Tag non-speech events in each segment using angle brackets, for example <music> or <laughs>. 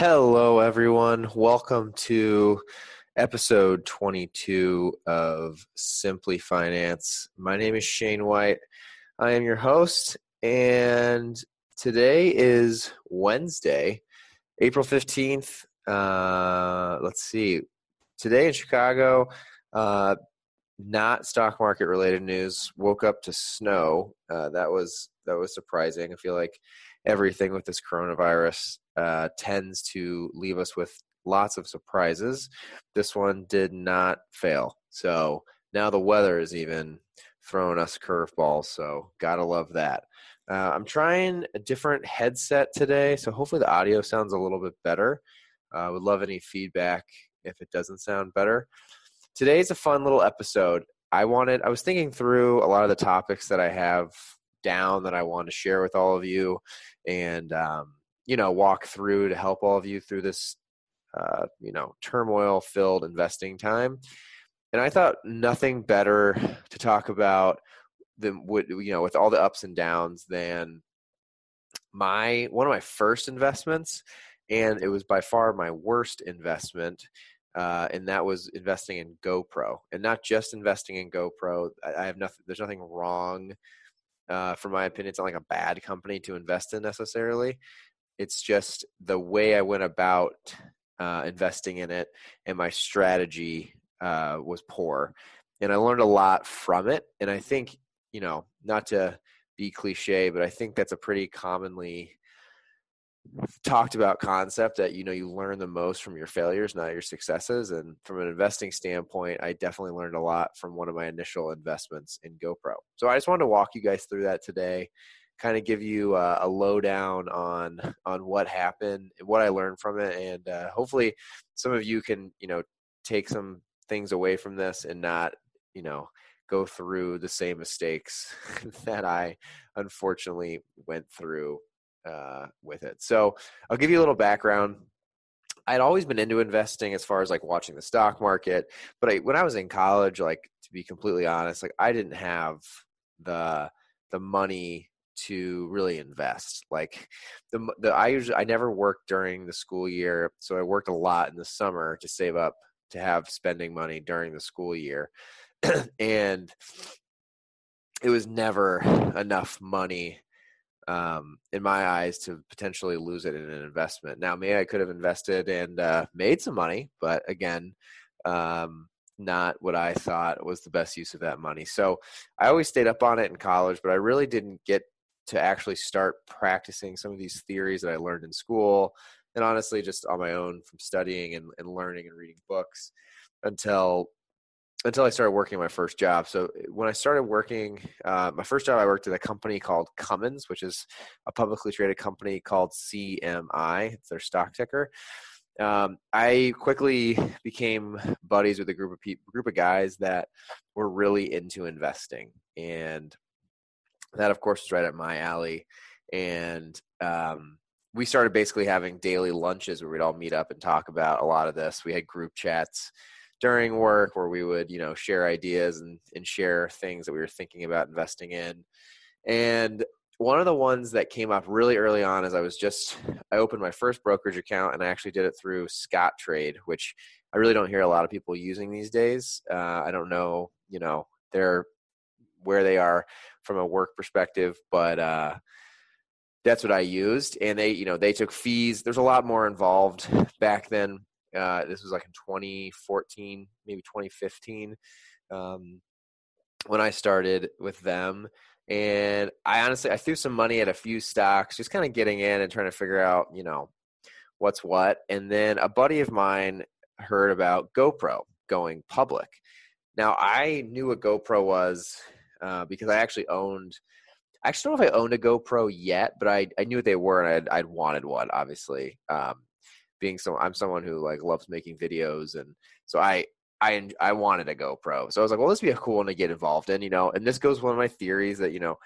Hello, everyone. Welcome to episode 22 of Simply Finance. My name is Shane White. I am your host, and today is Wednesday, April 15th. Uh, let's see. Today in Chicago, uh, not stock market related news. Woke up to snow. Uh, that was that was surprising. I feel like everything with this coronavirus uh, tends to leave us with lots of surprises. This one did not fail. So now the weather is even throwing us curveballs. So gotta love that. Uh, I'm trying a different headset today, so hopefully the audio sounds a little bit better. I uh, would love any feedback if it doesn't sound better. Today's a fun little episode. I wanted, I was thinking through a lot of the topics that I have down that I want to share with all of you and, um, you know, walk through to help all of you through this, uh, you know, turmoil filled investing time. And I thought nothing better to talk about than would, you know, with all the ups and downs than my, one of my first investments. And it was by far my worst investment uh, and that was investing in GoPro, and not just investing in GoPro. I, I have nothing. There's nothing wrong, uh, from my opinion. It's not like a bad company to invest in necessarily. It's just the way I went about uh, investing in it, and my strategy uh, was poor, and I learned a lot from it. And I think you know, not to be cliche, but I think that's a pretty commonly talked about concept that you know you learn the most from your failures not your successes and from an investing standpoint i definitely learned a lot from one of my initial investments in gopro. So i just wanted to walk you guys through that today kind of give you a, a lowdown on on what happened what i learned from it and uh, hopefully some of you can you know take some things away from this and not you know go through the same mistakes <laughs> that i unfortunately went through uh, with it. So I'll give you a little background. I'd always been into investing as far as like watching the stock market, but I, when I was in college, like to be completely honest, like I didn't have the the money to really invest. Like the the I usually I never worked during the school year, so I worked a lot in the summer to save up to have spending money during the school year, <clears throat> and it was never enough money um, in my eyes, to potentially lose it in an investment. Now, maybe I could have invested and uh, made some money, but again, um, not what I thought was the best use of that money. So I always stayed up on it in college, but I really didn't get to actually start practicing some of these theories that I learned in school and honestly just on my own from studying and, and learning and reading books until until I started working my first job. So eh, when I started working, uh, my first job, I worked at a company called Cummins, which is a publicly traded company called CMI. It's their stock ticker. Um, I quickly became buddies with a group of group of guys that were really into investing, and that, of course, was right up my alley. And um, we started basically having daily lunches where we'd all meet up and talk about a lot of this. We had group chats during work where we would you know share ideas and, and share things that we were thinking about investing in. And one of the ones that came up really early on is i was just i opened my first brokerage account and i actually did it through Scottrade which i really don't hear a lot of people using these days. Uh, i don't know you know they're where they are from a work perspective but uh, that's what i used. And they you know they took fees. There's a lot more involved back then uh, this was like in 2014, maybe 2015, um, when I started with them. And I honestly, I threw some money at a few stocks, just kind of getting in and trying to figure out, you know, what's what. And then a buddy of mine heard about GoPro going public. Now I knew what GoPro was uh, because I actually owned. I actually don't know if I owned a GoPro yet, but I, I knew what they were and I'd, I'd wanted one, obviously. Um, being so I'm someone who like loves making videos and so I I I wanted a GoPro. So I was like, well, this would be a cool one to get involved in, you know. And this goes one of my theories that you know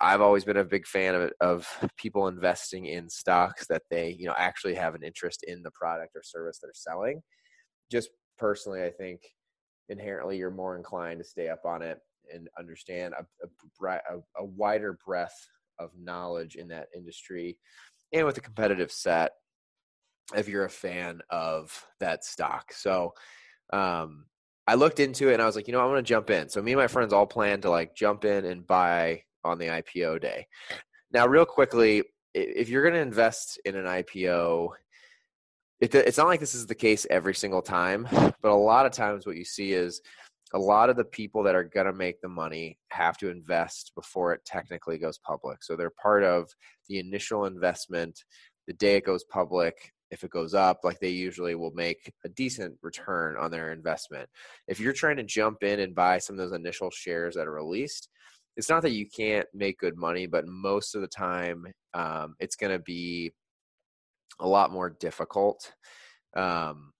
I've always been a big fan of of people investing in stocks that they you know actually have an interest in the product or service they're selling. Just personally, I think inherently you're more inclined to stay up on it and understand a, a, a wider breadth of knowledge in that industry and with a competitive set if you're a fan of that stock. So um, I looked into it and I was like, you know, I'm going to jump in. So me and my friends all plan to like jump in and buy on the IPO day. Now, real quickly, if you're going to invest in an IPO, it, it's not like this is the case every single time, but a lot of times what you see is a lot of the people that are going to make the money have to invest before it technically goes public. So they're part of the initial investment. The day it goes public, if it goes up, like they usually will make a decent return on their investment. If you're trying to jump in and buy some of those initial shares that are released, it's not that you can't make good money, but most of the time um, it's going to be a lot more difficult. Um,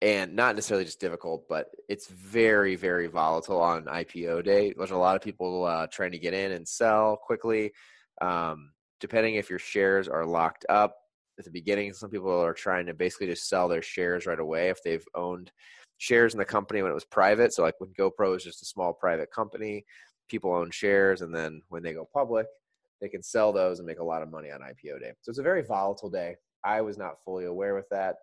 and not necessarily just difficult, but it's very, very volatile on IPO day. There's a lot of people uh, trying to get in and sell quickly. Um, depending if your shares are locked up at the beginning, some people are trying to basically just sell their shares right away if they've owned shares in the company when it was private. So, like when GoPro is just a small private company, people own shares, and then when they go public, they can sell those and make a lot of money on IPO day. So it's a very volatile day. I was not fully aware with that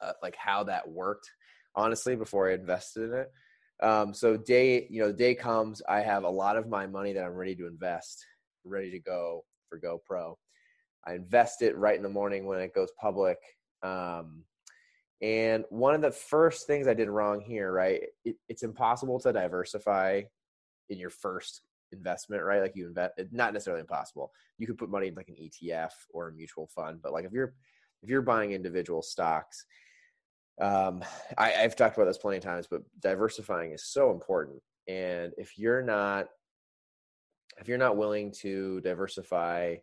uh, like how that worked honestly before I invested in it. Um, so day, you know, the day comes, I have a lot of my money that I'm ready to invest, ready to go for GoPro. I invest it right in the morning when it goes public. Um, and one of the first things I did wrong here, right? It, it's impossible to diversify in your first investment, right? Like you invest, not necessarily impossible. You could put money in like an ETF or a mutual fund, but like if you're if you're buying individual stocks, um, I, I've talked about this plenty of times, but diversifying is so important. And if you're not, if you're not willing to diversify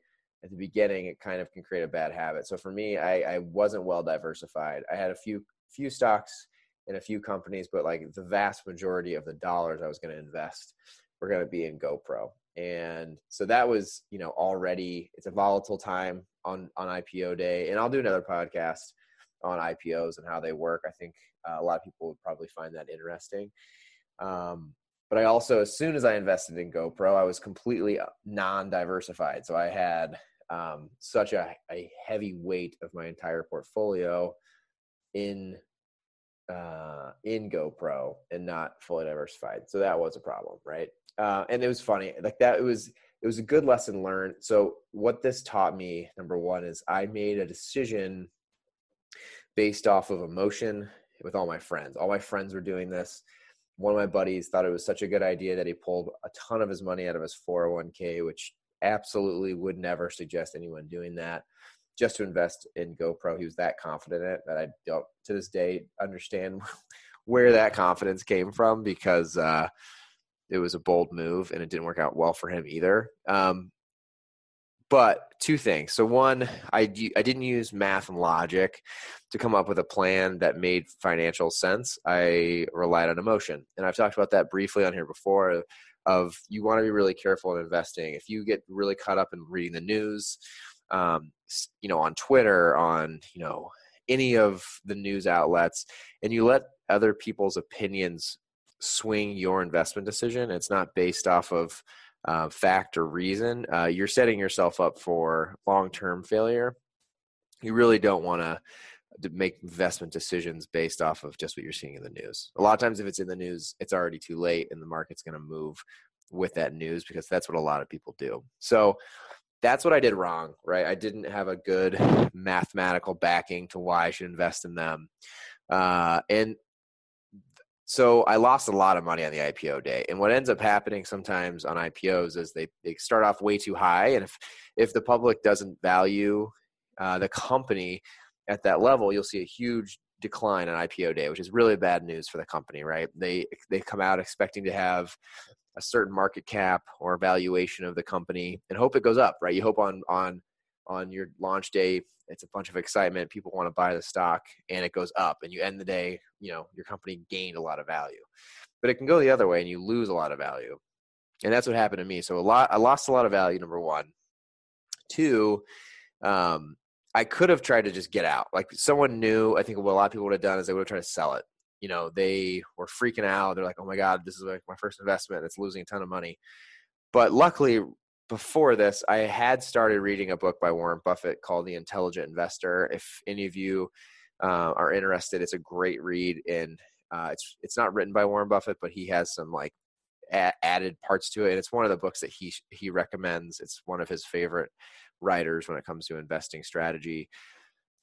at the beginning, it kind of can create a bad habit. So for me, I, I wasn't well diversified. I had a few few stocks in a few companies, but like the vast majority of the dollars I was going to invest were going to be in GoPro. And so that was, you know, already it's a volatile time on on IPO day, and I'll do another podcast on IPOs and how they work. I think uh, a lot of people would probably find that interesting. Um, but I also, as soon as I invested in GoPro, I was completely uh, non-diversified. So I had um, such a, a, heavy weight of my entire portfolio in uh, in GoPro and not fully diversified. So that was a problem, right? Uh, and it was funny, like that. It was it was a good lesson learned. So what this taught me, number one, is I made a decision based off of emotion with all my friends. All my friends were doing this. One of my buddies thought it was such a good idea that he pulled a ton of his money out of his 401k, which absolutely would never suggest anyone doing that just to invest in GoPro. He was that confident in it that I don't to this day understand <laughs> where that confidence came from because uh, it was a bold move and it didn't work out well for him either. Um, but two things. So one, I I didn't use math and logic to come up with a plan that made financial sense. I relied on emotion, and I've talked about that briefly on here before. Of you want to be really careful in investing. If you get really caught up in reading the news, um, you know, on Twitter, on you know any of the news outlets, and you let other people's opinions swing your investment decision, it's not based off of uh, fact or reason, uh, you're setting yourself up for long term failure. You really don't want to make investment decisions based off of just what you're seeing in the news. A lot of times, if it's in the news, it's already too late, and the market's going to move with that news because that's what a lot of people do. So that's what I did wrong, right? I didn't have a good mathematical backing to why I should invest in them. Uh, and so I lost a lot of money on the IPO day. And what ends up happening sometimes on IPOs is they, they start off way too high. And if, if the public doesn't value uh, the company at that level, you'll see a huge decline on IPO day, which is really bad news for the company, right? They, they come out expecting to have a certain market cap or valuation of the company and hope it goes up, right? You hope on, on, on your launch day it's a bunch of excitement people want to buy the stock and it goes up and you end the day you know your company gained a lot of value but it can go the other way and you lose a lot of value and that's what happened to me so a lot i lost a lot of value number one two um, i could have tried to just get out like someone knew i think what a lot of people would have done is they would have tried to sell it you know, they were freaking out. They're like, "Oh my god, this is like my first investment. It's losing a ton of money." But luckily, before this, I had started reading a book by Warren Buffett called The Intelligent Investor. If any of you uh, are interested, it's a great read. And uh, it's it's not written by Warren Buffett, but he has some like a- added parts to it. And it's one of the books that he he recommends. It's one of his favorite writers when it comes to investing strategy.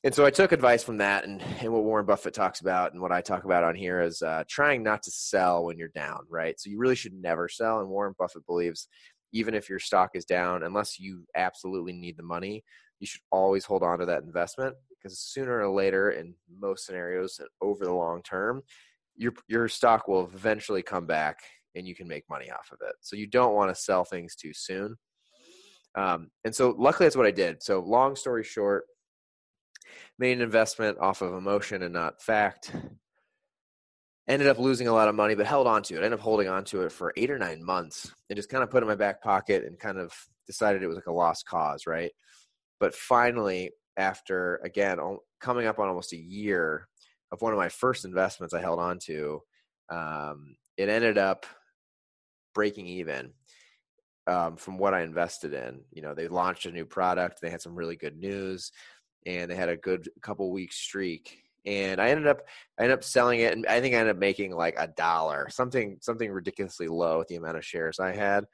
And so I took advice from that, and, and what Warren Buffett talks about, and what I talk about on here is uh, trying not to sell when you're down, right? So you really should never sell. And Warren Buffett believes even if your stock is down, unless you absolutely need the money, you should always hold on to that investment because sooner or later, in most scenarios, over the long term, your your stock will eventually come back and you can make money off of it. So you don't want to sell things too soon. Um, and so luckily that's what I did. So long story short, made an investment off of emotion and not fact ended up losing a lot of money, but held on to it. Ended up holding on to it for eight or nine months and just kind of put it in my back pocket and kind of decided it was like a lost cause, right? But finally, after again coming up on almost a year of one of my first investments I held on to, um, it ended up breaking even um, from what I invested in. You know, they launched a new product, they had some really good news, and they had a good couple week streak and I ended up I ended up selling it, and I think I ended up making like a dollar, something something ridiculously low with the amount of shares I had.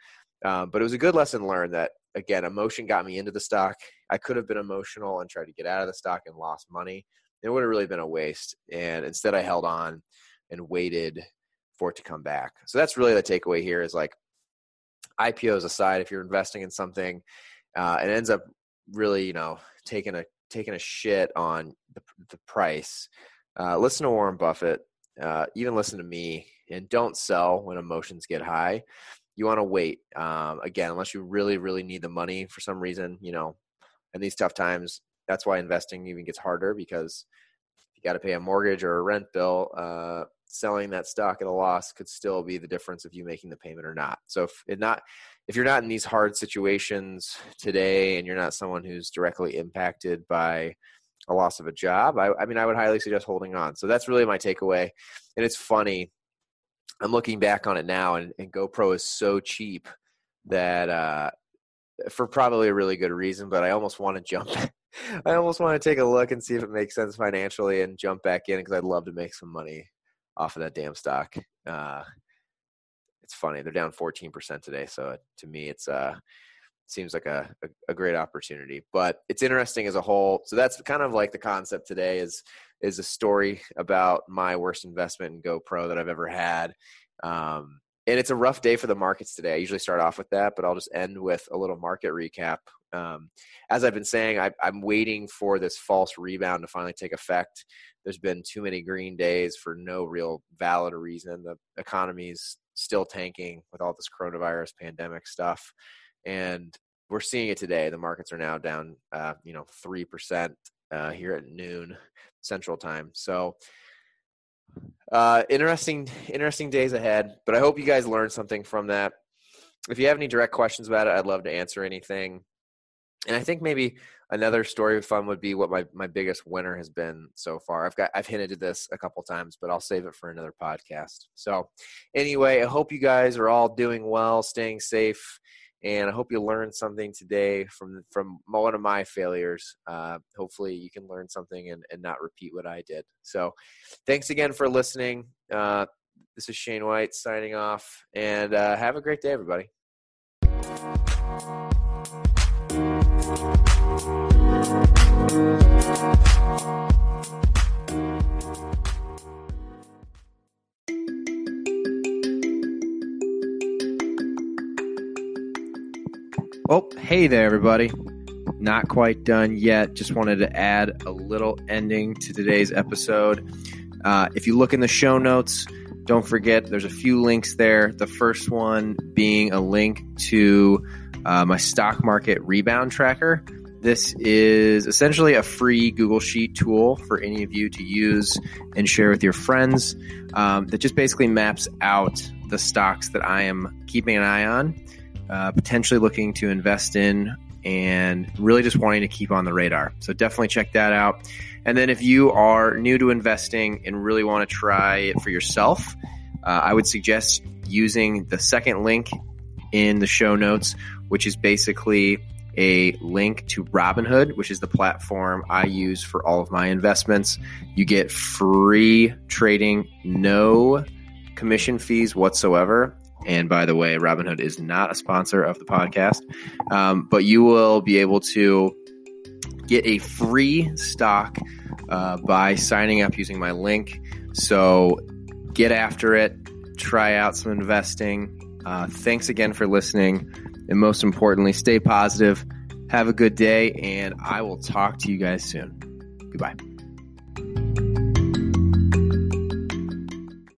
Um, but it was a good lesson learned that again, emotion got me into the stock. I could have been emotional and tried to get out of the stock and lost money. It would have really been a waste. And instead, I held on and waited for it to come back. So that's really the takeaway here is like IPOs aside, if you're investing in something, uh, it ends up really, you know, taking a taking a shit on the, the price, uh, listen to Warren Buffett. Uh, even listen to me, and don't sell when emotions get high. You want to wait. Um, again, unless you really, really need the money for some reason, you know, in these tough times, that's why investing even gets harder because you got to pay a mortgage or a rent bill. Uh, selling that stock at a loss could still be the difference of you making the payment or not. So if it not if you're not in these hard situations today and you're not someone who's directly impacted by a loss of a job, I, I mean I would highly suggest holding on. So that's really my takeaway. And it's funny. I'm looking back on it now and, and GoPro is so cheap that uh, for probably a really good reason, but I almost want to jump <laughs> I almost want to take a look and see if it makes sense financially and jump back in because I'd love to make some money off of that damn stock. Uh, it's funny they're down 14% today, so to me it's uh seems like a, a, a great opportunity. But it's interesting as a whole. So that's kind of like the concept today is is a story about my worst investment in GoPro that I've ever had. Um, and it's a rough day for the markets today. I usually start off with that, but I'll just end with a little market recap. Um, as I've been saying, I, I'm waiting for this false rebound to finally take effect. There's been too many green days for no real valid reason. The economy's still tanking with all this coronavirus pandemic stuff, and we're seeing it today. The markets are now down, uh, you know, three percent uh, here at noon Central Time. So uh, interesting, interesting days ahead. But I hope you guys learned something from that. If you have any direct questions about it, I'd love to answer anything. And I think maybe another story of fun would be what my, my biggest winner has been so far. I've got I've hinted at this a couple times, but I'll save it for another podcast. So anyway, I hope you guys are all doing well, staying safe, and I hope you learned something today from from one of my failures. Uh, hopefully, you can learn something and, and not repeat what I did. So, thanks again for listening. Uh, this is Shane White signing off, and uh, have a great day, everybody. Well, hey there, everybody. Not quite done yet. Just wanted to add a little ending to today's episode. Uh, if you look in the show notes, don't forget there's a few links there. The first one being a link to uh, my stock market rebound tracker. This is essentially a free Google Sheet tool for any of you to use and share with your friends um, that just basically maps out the stocks that I am keeping an eye on uh, potentially looking to invest in and really just wanting to keep on the radar. So definitely check that out. And then if you are new to investing and really want to try it for yourself, uh, I would suggest using the second link in the show notes, which is basically a link to Robinhood, which is the platform I use for all of my investments. You get free trading, no commission fees whatsoever. And by the way, Robinhood is not a sponsor of the podcast, um, but you will be able to get a free stock uh, by signing up using my link. So get after it, try out some investing. Uh, thanks again for listening. And most importantly, stay positive. Have a good day, and I will talk to you guys soon. Goodbye.